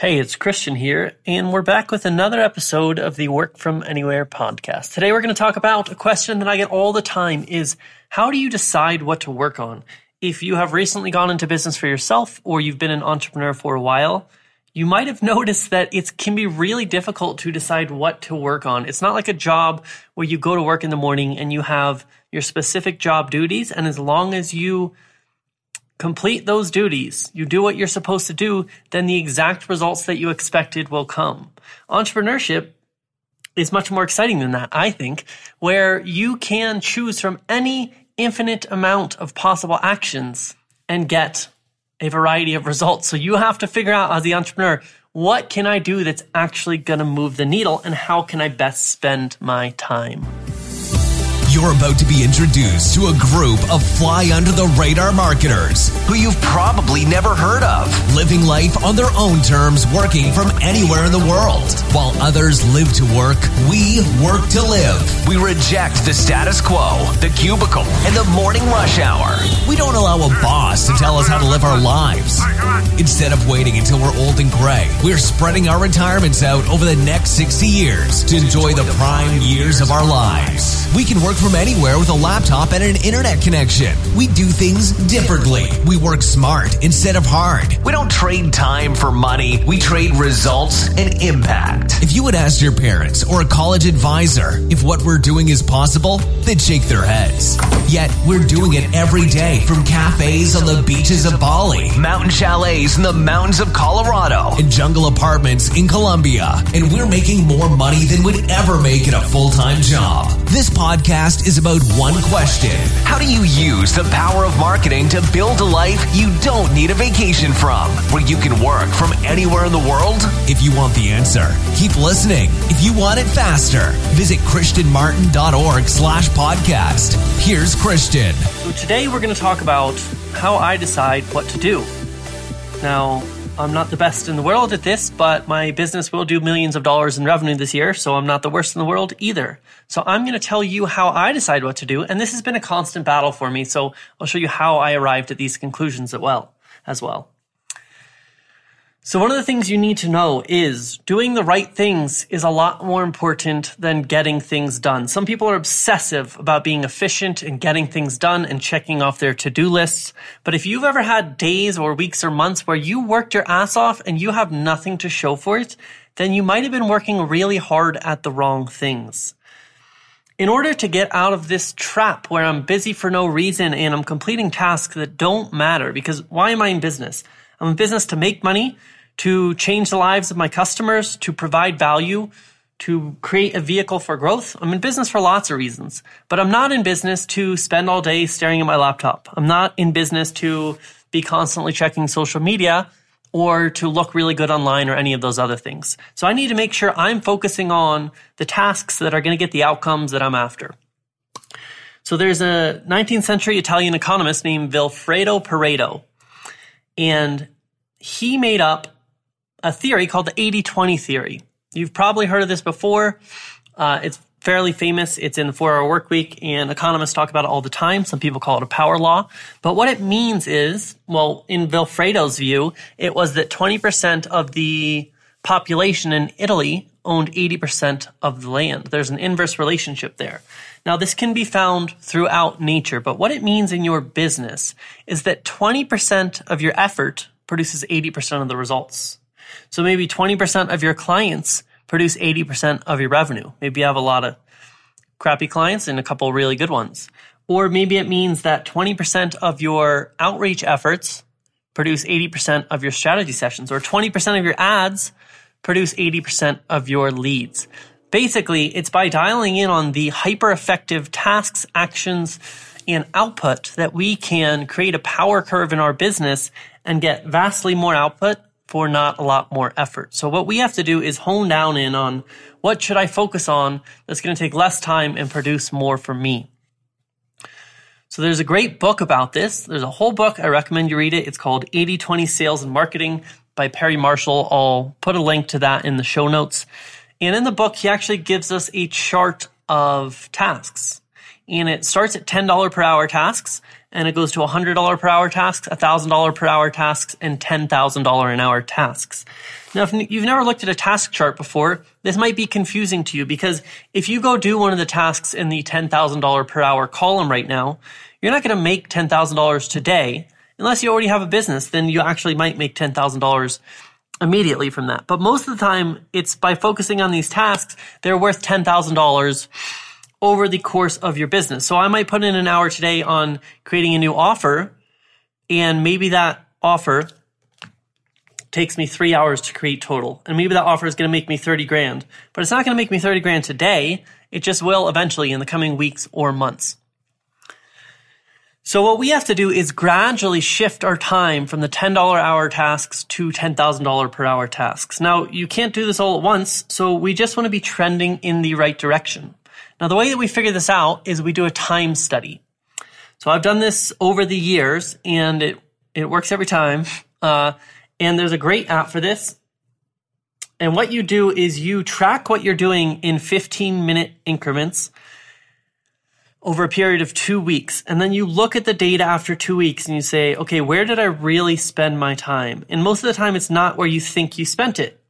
Hey, it's Christian here, and we're back with another episode of the Work From Anywhere podcast. Today we're going to talk about a question that I get all the time is how do you decide what to work on? If you have recently gone into business for yourself or you've been an entrepreneur for a while, you might have noticed that it can be really difficult to decide what to work on. It's not like a job where you go to work in the morning and you have your specific job duties, and as long as you complete those duties, you do what you're supposed to do, then the exact results that you expected will come. Entrepreneurship is much more exciting than that, I think, where you can choose from any infinite amount of possible actions and get a variety of results. So you have to figure out as the entrepreneur, what can I do that's actually going to move the needle and how can I best spend my time? You're about to be introduced to a group of fly under the radar marketers who you've probably never heard of, living life on their own terms, working from anywhere in the world. While others live to work, we work to live. We reject the status quo, the cubicle, and the morning rush hour. We don't allow a boss to tell us how to live our lives. Instead of waiting until we're old and gray, we're spreading our retirements out over the next 60 years to enjoy the prime years of our lives. We can work from anywhere with a laptop and an internet connection. We do things differently. We work smart instead of hard. We don't trade time for money. We trade results and impact. If you would ask your parents or a college advisor if what we're doing is possible, they'd shake their heads. Yet we're doing it every day from cafes on the beaches of Bali, mountain chalets in the mountains of Colorado, and jungle apartments in Colombia. And we're making more money than we'd ever make in a full-time job. This podcast is about one question How do you use the power of marketing to build a life you don't need a vacation from, where you can work from anywhere in the world? If you want the answer, keep listening. If you want it faster, visit christianmartin.org slash podcast. Here's Christian. So today we're going to talk about how I decide what to do. Now, I'm not the best in the world at this, but my business will do millions of dollars in revenue this year, so I'm not the worst in the world either. So I'm going to tell you how I decide what to do, and this has been a constant battle for me, so I'll show you how I arrived at these conclusions as well. As well. So one of the things you need to know is doing the right things is a lot more important than getting things done. Some people are obsessive about being efficient and getting things done and checking off their to-do lists. But if you've ever had days or weeks or months where you worked your ass off and you have nothing to show for it, then you might have been working really hard at the wrong things. In order to get out of this trap where I'm busy for no reason and I'm completing tasks that don't matter, because why am I in business? I'm in business to make money, to change the lives of my customers, to provide value, to create a vehicle for growth. I'm in business for lots of reasons, but I'm not in business to spend all day staring at my laptop. I'm not in business to be constantly checking social media or to look really good online or any of those other things. So I need to make sure I'm focusing on the tasks that are going to get the outcomes that I'm after. So there's a 19th century Italian economist named Vilfredo Pareto. And he made up a theory called the 80-20 theory. You've probably heard of this before. Uh, it's fairly famous. It's in the four hour work week and economists talk about it all the time. Some people call it a power law. But what it means is, well, in Vilfredo's view, it was that 20% of the population in Italy owned 80% of the land. There's an inverse relationship there. Now, this can be found throughout nature, but what it means in your business is that 20% of your effort produces 80% of the results. So maybe 20% of your clients produce 80% of your revenue. Maybe you have a lot of crappy clients and a couple really good ones. Or maybe it means that 20% of your outreach efforts produce 80% of your strategy sessions, or 20% of your ads produce 80% of your leads. Basically, it's by dialing in on the hyper effective tasks, actions, and output that we can create a power curve in our business and get vastly more output for not a lot more effort. So what we have to do is hone down in on what should I focus on that's going to take less time and produce more for me. So there's a great book about this. There's a whole book. I recommend you read it. It's called 80-20 Sales and Marketing by Perry Marshall. I'll put a link to that in the show notes. And in the book, he actually gives us a chart of tasks. and it starts at $10 per hour tasks and it goes to $100 per hour tasks, $1,000 per hour tasks, and $10,000 an hour tasks. Now, if you've never looked at a task chart before, this might be confusing to you because if you go do one of the tasks in the $10,000 per hour column right now, you're not going to make $10,000 today unless you already have a business, then you actually might make $10,000 immediately from that. But most of the time, it's by focusing on these tasks, they're worth $10,000 over the course of your business. So I might put in an hour today on creating a new offer, and maybe that offer takes me three hours to create total. And maybe that offer is going to make me 30 grand, but it's not going to make me 30 grand today. It just will eventually in the coming weeks or months. So what we have to do is gradually shift our time from the $10 hour tasks to $10,000 per hour tasks. Now, you can't do this all at once, so we just want to be trending in the right direction. Now, the way that we figure this out is we do a time study. So I've done this over the years and it, it works every time. Uh, and there's a great app for this. And what you do is you track what you're doing in 15 minute increments over a period of two weeks. And then you look at the data after two weeks and you say, okay, where did I really spend my time? And most of the time, it's not where you think you spent it.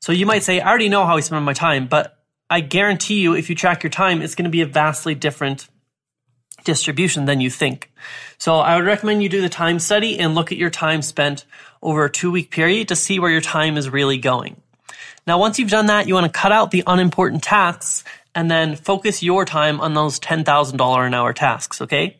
So you might say, I already know how I spend my time, but I guarantee you, if you track your time, it's going to be a vastly different distribution than you think. So I would recommend you do the time study and look at your time spent over a two week period to see where your time is really going. Now, once you've done that, you want to cut out the unimportant tasks and then focus your time on those $10,000 an hour tasks, okay?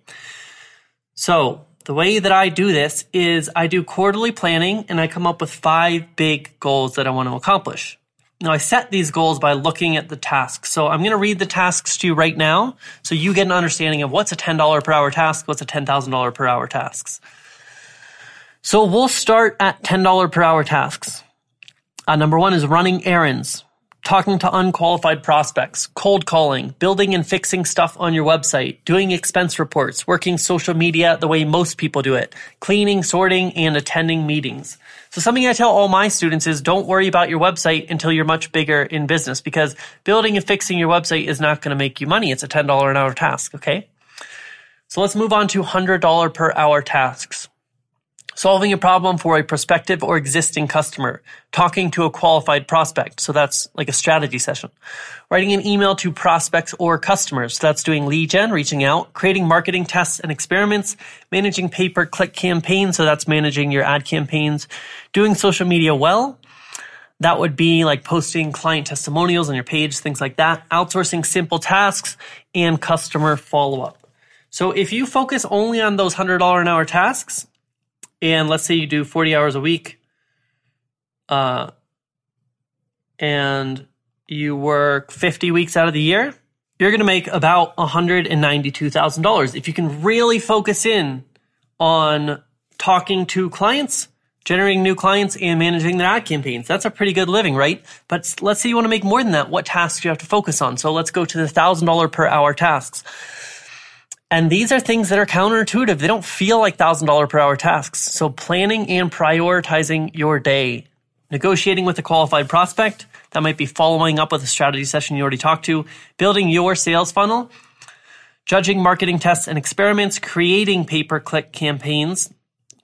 So, the way that I do this is I do quarterly planning and I come up with five big goals that I want to accomplish. Now, I set these goals by looking at the tasks. So, I'm going to read the tasks to you right now so you get an understanding of what's a $10 per hour task, what's a $10,000 per hour tasks. So, we'll start at $10 per hour tasks. Uh, number one is running errands talking to unqualified prospects, cold calling, building and fixing stuff on your website, doing expense reports, working social media the way most people do it, cleaning, sorting, and attending meetings. So something I tell all my students is don't worry about your website until you're much bigger in business because building and fixing your website is not going to make you money. It's a $10 an hour task. Okay. So let's move on to $100 per hour tasks solving a problem for a prospective or existing customer, talking to a qualified prospect. So that's like a strategy session. Writing an email to prospects or customers. So that's doing lead gen, reaching out, creating marketing tests and experiments, managing pay per click campaigns. So that's managing your ad campaigns, doing social media well. That would be like posting client testimonials on your page, things like that, outsourcing simple tasks and customer follow up. So if you focus only on those $100 an hour tasks, and let's say you do 40 hours a week uh, and you work 50 weeks out of the year, you're going to make about $192,000. If you can really focus in on talking to clients, generating new clients, and managing their ad campaigns, that's a pretty good living, right? But let's say you want to make more than that. What tasks do you have to focus on? So let's go to the $1,000 per hour tasks. And these are things that are counterintuitive. They don't feel like $1,000 per hour tasks. So planning and prioritizing your day, negotiating with a qualified prospect, that might be following up with a strategy session you already talked to, building your sales funnel, judging marketing tests and experiments, creating pay per click campaigns.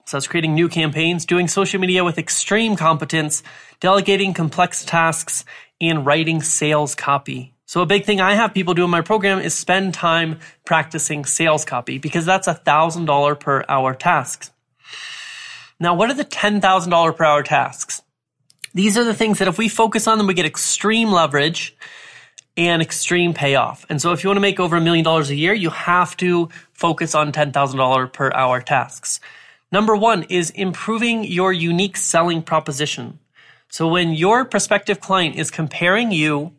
So that's creating new campaigns, doing social media with extreme competence, delegating complex tasks, and writing sales copy. So a big thing I have people do in my program is spend time practicing sales copy because that's a thousand dollar per hour tasks. Now, what are the $10,000 per hour tasks? These are the things that if we focus on them, we get extreme leverage and extreme payoff. And so if you want to make over a million dollars a year, you have to focus on $10,000 per hour tasks. Number one is improving your unique selling proposition. So when your prospective client is comparing you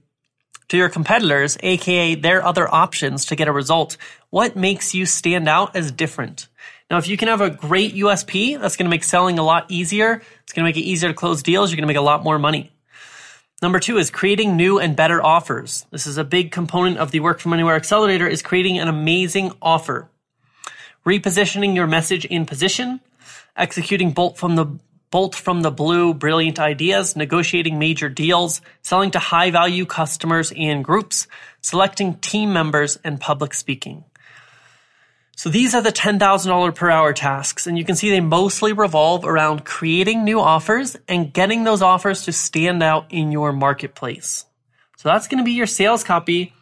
to your competitors, aka their other options to get a result. What makes you stand out as different? Now, if you can have a great USP, that's going to make selling a lot easier. It's going to make it easier to close deals. You're going to make a lot more money. Number two is creating new and better offers. This is a big component of the Work From Anywhere Accelerator is creating an amazing offer. Repositioning your message in position, executing bolt from the bolt from the blue brilliant ideas, negotiating major deals, selling to high value customers and groups, selecting team members, and public speaking. So these are the $10,000 per hour tasks, and you can see they mostly revolve around creating new offers and getting those offers to stand out in your marketplace. So that's going to be your sales copy,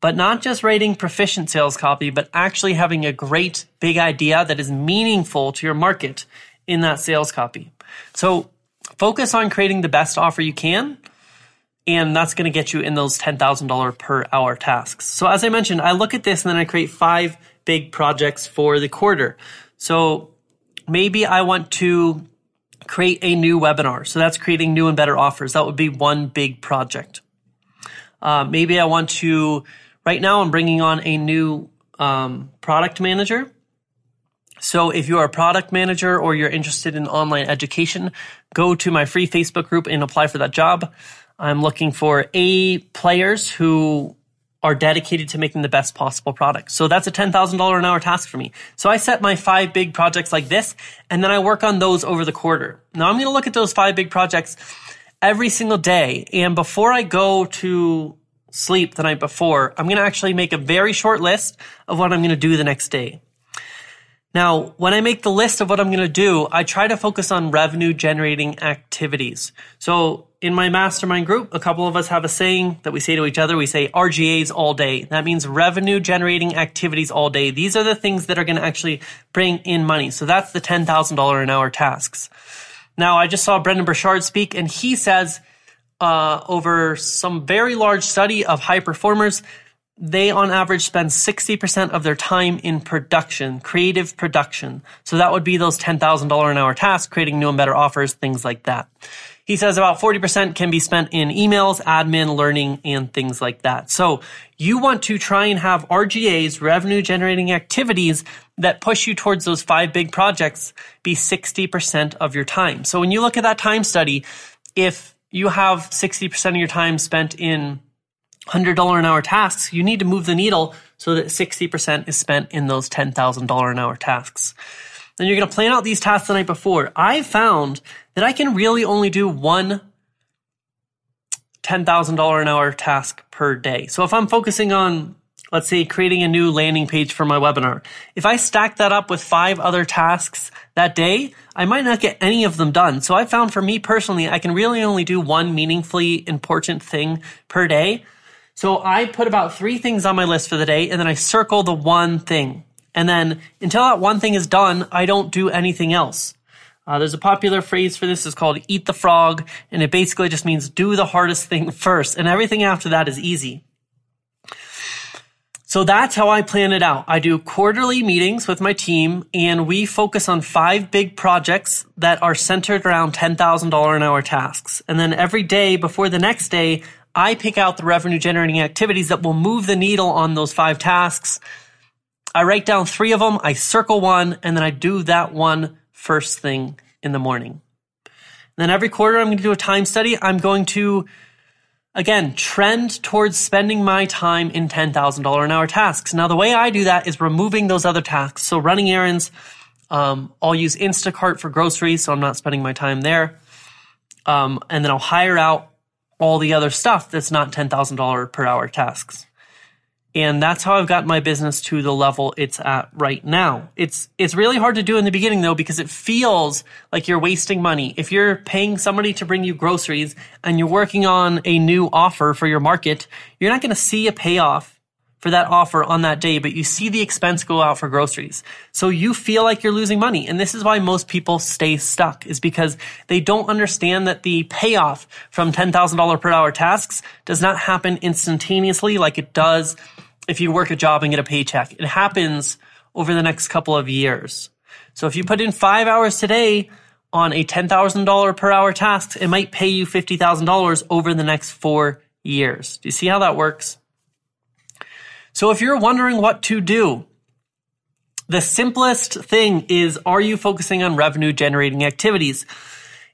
but not just writing proficient sales copy, but actually having a great big idea that is meaningful to your market in that sales copy. So focus on creating the best offer you can. And that's going to get you in those $10,000 per hour tasks. So as I mentioned, I look at this and then I create five big projects for the quarter. So maybe I want to create a new webinar. So that's creating new and better offers. That would be one big project. Uh, maybe I want to, right now I'm bringing on a new um, product manager. So if you are a product manager or you're interested in online education, go to my free Facebook group and apply for that job. I'm looking for A players who are dedicated to making the best possible product. So that's a $10,000 an hour task for me. So I set my five big projects like this, and then I work on those over the quarter. Now I'm going to look at those five big projects every single day. And before I go to sleep the night before, I'm going to actually make a very short list of what I'm going to do the next day. Now, when I make the list of what I'm going to do, I try to focus on revenue generating activities. So in my mastermind group, a couple of us have a saying that we say to each other. We say RGAs all day. That means revenue generating activities all day. These are the things that are going to actually bring in money. So that's the $10,000 an hour tasks. Now, I just saw Brendon Burchard speak and he says, uh, over some very large study of high performers, they on average spend 60% of their time in production, creative production. So that would be those $10,000 an hour tasks, creating new and better offers, things like that. He says about 40% can be spent in emails, admin, learning, and things like that. So you want to try and have RGAs, revenue generating activities that push you towards those five big projects be 60% of your time. So when you look at that time study, if you have 60% of your time spent in $100 an hour tasks, you need to move the needle so that 60% is spent in those $10,000 an hour tasks. Then you're going to plan out these tasks the night before. I found that I can really only do one $10,000 an hour task per day. So if I'm focusing on, let's say, creating a new landing page for my webinar, if I stack that up with five other tasks that day, I might not get any of them done. So I found for me personally, I can really only do one meaningfully important thing per day. So I put about three things on my list for the day and then I circle the one thing. And then until that one thing is done, I don't do anything else. Uh, there's a popular phrase for this. It's called eat the frog. And it basically just means do the hardest thing first. And everything after that is easy. So that's how I plan it out. I do quarterly meetings with my team and we focus on five big projects that are centered around $10,000 an hour tasks. And then every day before the next day, I pick out the revenue generating activities that will move the needle on those five tasks. I write down three of them, I circle one, and then I do that one first thing in the morning. And then every quarter, I'm going to do a time study. I'm going to, again, trend towards spending my time in $10,000 an hour tasks. Now, the way I do that is removing those other tasks. So running errands, um, I'll use Instacart for groceries, so I'm not spending my time there. Um, and then I'll hire out all the other stuff that's not $10,000 per hour tasks. And that's how I've got my business to the level it's at right now. It's, it's really hard to do in the beginning though, because it feels like you're wasting money. If you're paying somebody to bring you groceries and you're working on a new offer for your market, you're not going to see a payoff for that offer on that day, but you see the expense go out for groceries. So you feel like you're losing money. And this is why most people stay stuck is because they don't understand that the payoff from $10,000 per hour tasks does not happen instantaneously like it does if you work a job and get a paycheck. It happens over the next couple of years. So if you put in five hours today on a $10,000 per hour task, it might pay you $50,000 over the next four years. Do you see how that works? So if you're wondering what to do, the simplest thing is are you focusing on revenue generating activities?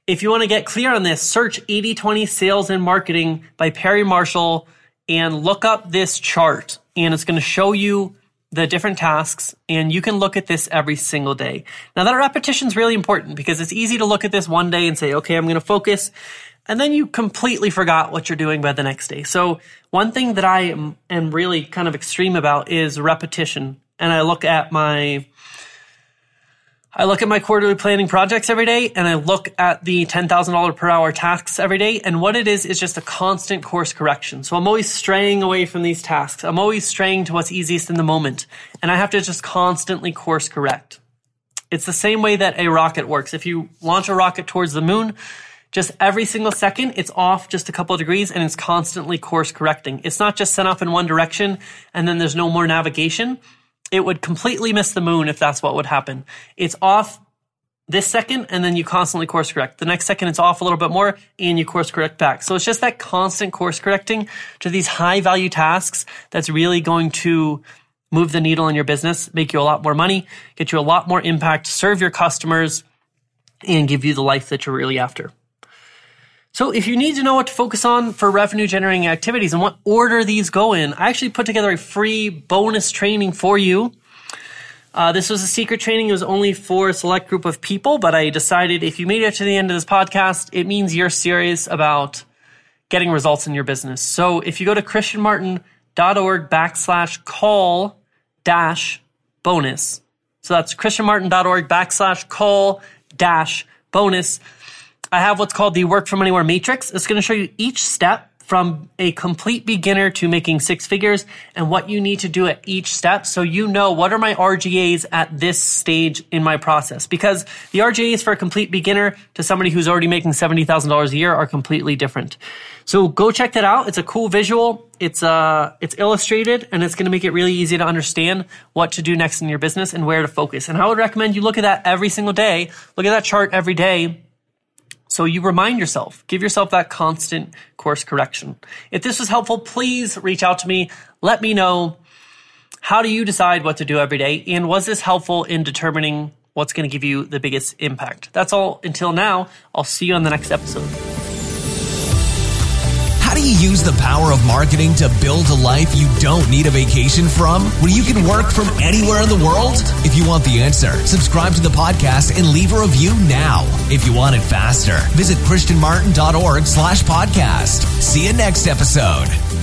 If you want to get clear on this, search 80/20 sales and marketing by Perry Marshall and look up this chart and it's going to show you the different tasks and you can look at this every single day. Now that repetition is really important because it's easy to look at this one day and say, okay, I'm going to focus. And then you completely forgot what you're doing by the next day. So one thing that I am, am really kind of extreme about is repetition. And I look at my I look at my quarterly planning projects every day and I look at the $10,000 per hour tasks every day. And what it is, is just a constant course correction. So I'm always straying away from these tasks. I'm always straying to what's easiest in the moment. And I have to just constantly course correct. It's the same way that a rocket works. If you launch a rocket towards the moon, just every single second, it's off just a couple of degrees and it's constantly course correcting. It's not just sent off in one direction and then there's no more navigation it would completely miss the moon if that's what would happen. It's off this second and then you constantly course correct. The next second it's off a little bit more and you course correct back. So it's just that constant course correcting to these high value tasks that's really going to move the needle in your business, make you a lot more money, get you a lot more impact, serve your customers, and give you the life that you're really after. So if you need to know what to focus on for revenue generating activities and what order these go in, I actually put together a free bonus training for you. Uh, this was a secret training. It was only for a select group of people, but I decided if you made it to the end of this podcast, it means you're serious about getting results in your business. So if you go to christianmartin.org backslash call dash bonus. So that's christianmartin.org backslash call dash bonus I have what's called the work from anywhere matrix. It's going to show you each step from a complete beginner to making six figures and what you need to do at each step so you know what are my RGAs at this stage in my process because the RGAs for a complete beginner to somebody who's already making $70,000 a year are completely different. So go check that out. It's a cool visual. It's uh it's illustrated and it's going to make it really easy to understand what to do next in your business and where to focus. And I would recommend you look at that every single day. Look at that chart every day so you remind yourself, give yourself that constant course correction. If this was helpful, please reach out to me. Let me know how do you decide what to do every day? And was this helpful in determining what's going to give you the biggest impact? That's all until now. I'll see you on the next episode. How do you use the power of marketing to build a life you don't need a vacation from? Where you can work from anywhere in the world? If you want the answer, subscribe to the podcast and leave a review now. If you want it faster, visit christianmartin.org slash podcast. See you next episode.